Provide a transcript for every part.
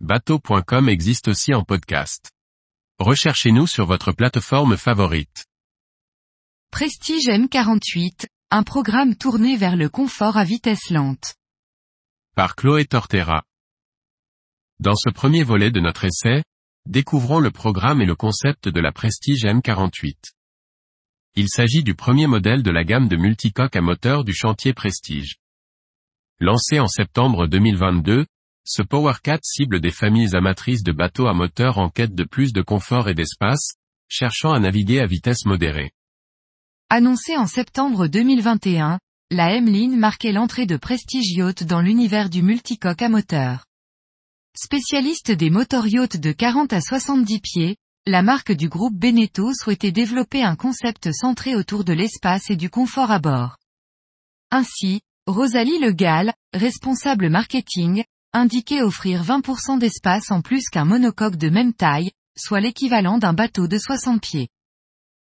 bateau.com existe aussi en podcast. Recherchez-nous sur votre plateforme favorite. Prestige M48, un programme tourné vers le confort à vitesse lente. Par Chloé Tortera. Dans ce premier volet de notre essai, découvrons le programme et le concept de la Prestige M48. Il s'agit du premier modèle de la gamme de multicoques à moteur du chantier Prestige. Lancé en septembre 2022, ce Powercat cible des familles amatrices de bateaux à moteur en quête de plus de confort et d'espace, cherchant à naviguer à vitesse modérée. Annoncé en septembre 2021, la M-Line marquait l'entrée de Prestige Yacht dans l'univers du multicoque à moteur. Spécialiste des motor yachts de 40 à 70 pieds, la marque du groupe Beneteau souhaitait développer un concept centré autour de l'espace et du confort à bord. Ainsi, Rosalie Le Gall, responsable marketing, indiquait offrir 20% d'espace en plus qu'un monocoque de même taille, soit l'équivalent d'un bateau de 60 pieds.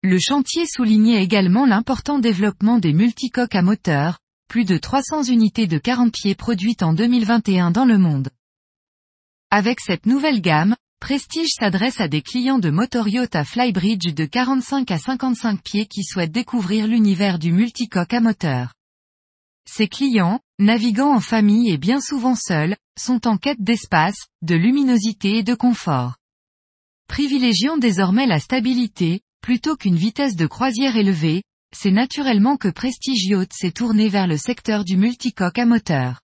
Le chantier soulignait également l'important développement des multicoques à moteur, plus de 300 unités de 40 pieds produites en 2021 dans le monde. Avec cette nouvelle gamme, Prestige s'adresse à des clients de motor à Flybridge de 45 à 55 pieds qui souhaitent découvrir l'univers du multicoque à moteur. Ces clients, naviguant en famille et bien souvent seuls, sont en quête d'espace, de luminosité et de confort. Privilégiant désormais la stabilité, plutôt qu'une vitesse de croisière élevée, c'est naturellement que Prestige s'est tourné vers le secteur du multicoque à moteur.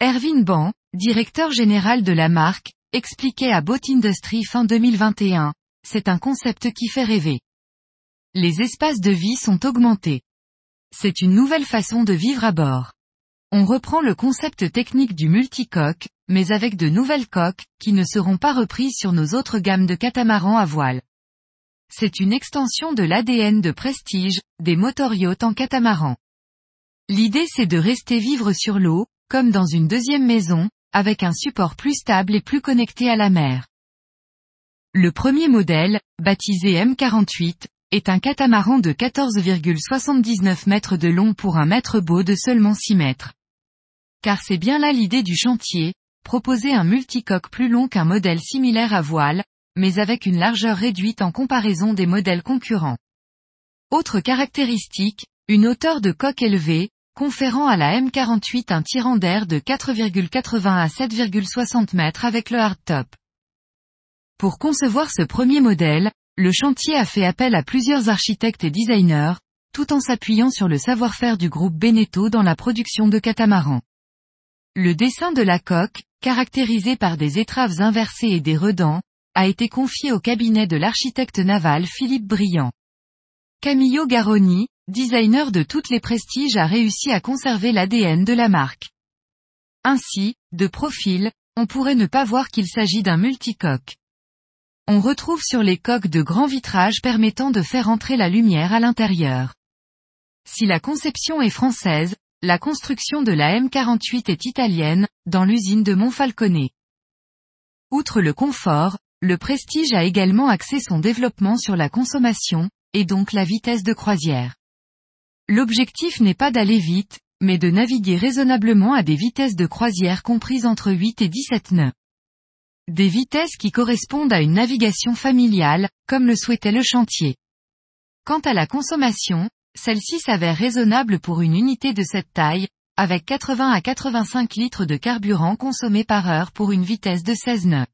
Erwin Ban, directeur général de la marque, expliquait à Boat Industry fin 2021, c'est un concept qui fait rêver. Les espaces de vie sont augmentés. C'est une nouvelle façon de vivre à bord. On reprend le concept technique du multicoque, mais avec de nouvelles coques, qui ne seront pas reprises sur nos autres gammes de catamarans à voile. C'est une extension de l'ADN de prestige, des motoriotes en catamaran. L'idée c'est de rester vivre sur l'eau, comme dans une deuxième maison, avec un support plus stable et plus connecté à la mer. Le premier modèle, baptisé M48, est un catamaran de 14,79 mètres de long pour un mètre beau de seulement 6 mètres. Car c'est bien là l'idée du chantier, proposer un multicoque plus long qu'un modèle similaire à voile, mais avec une largeur réduite en comparaison des modèles concurrents. Autre caractéristique, une hauteur de coque élevée, conférant à la M48 un tirant d'air de 4,80 à 7,60 mètres avec le hardtop. Pour concevoir ce premier modèle, le chantier a fait appel à plusieurs architectes et designers, tout en s'appuyant sur le savoir-faire du groupe Beneteau dans la production de catamarans. Le dessin de la coque, caractérisé par des étraves inversées et des redans, a été confié au cabinet de l'architecte naval Philippe Briand. Camillo Garoni, designer de toutes les prestiges a réussi à conserver l'ADN de la marque. Ainsi, de profil, on pourrait ne pas voir qu'il s'agit d'un multicoque. On retrouve sur les coques de grands vitrages permettant de faire entrer la lumière à l'intérieur. Si la conception est française, la construction de la M48 est italienne, dans l'usine de Monfalcone. Outre le confort, le Prestige a également axé son développement sur la consommation, et donc la vitesse de croisière. L'objectif n'est pas d'aller vite, mais de naviguer raisonnablement à des vitesses de croisière comprises entre 8 et 17 nœuds. Des vitesses qui correspondent à une navigation familiale, comme le souhaitait le chantier. Quant à la consommation, celle-ci s'avère raisonnable pour une unité de cette taille, avec 80 à 85 litres de carburant consommé par heure pour une vitesse de 16 nœuds.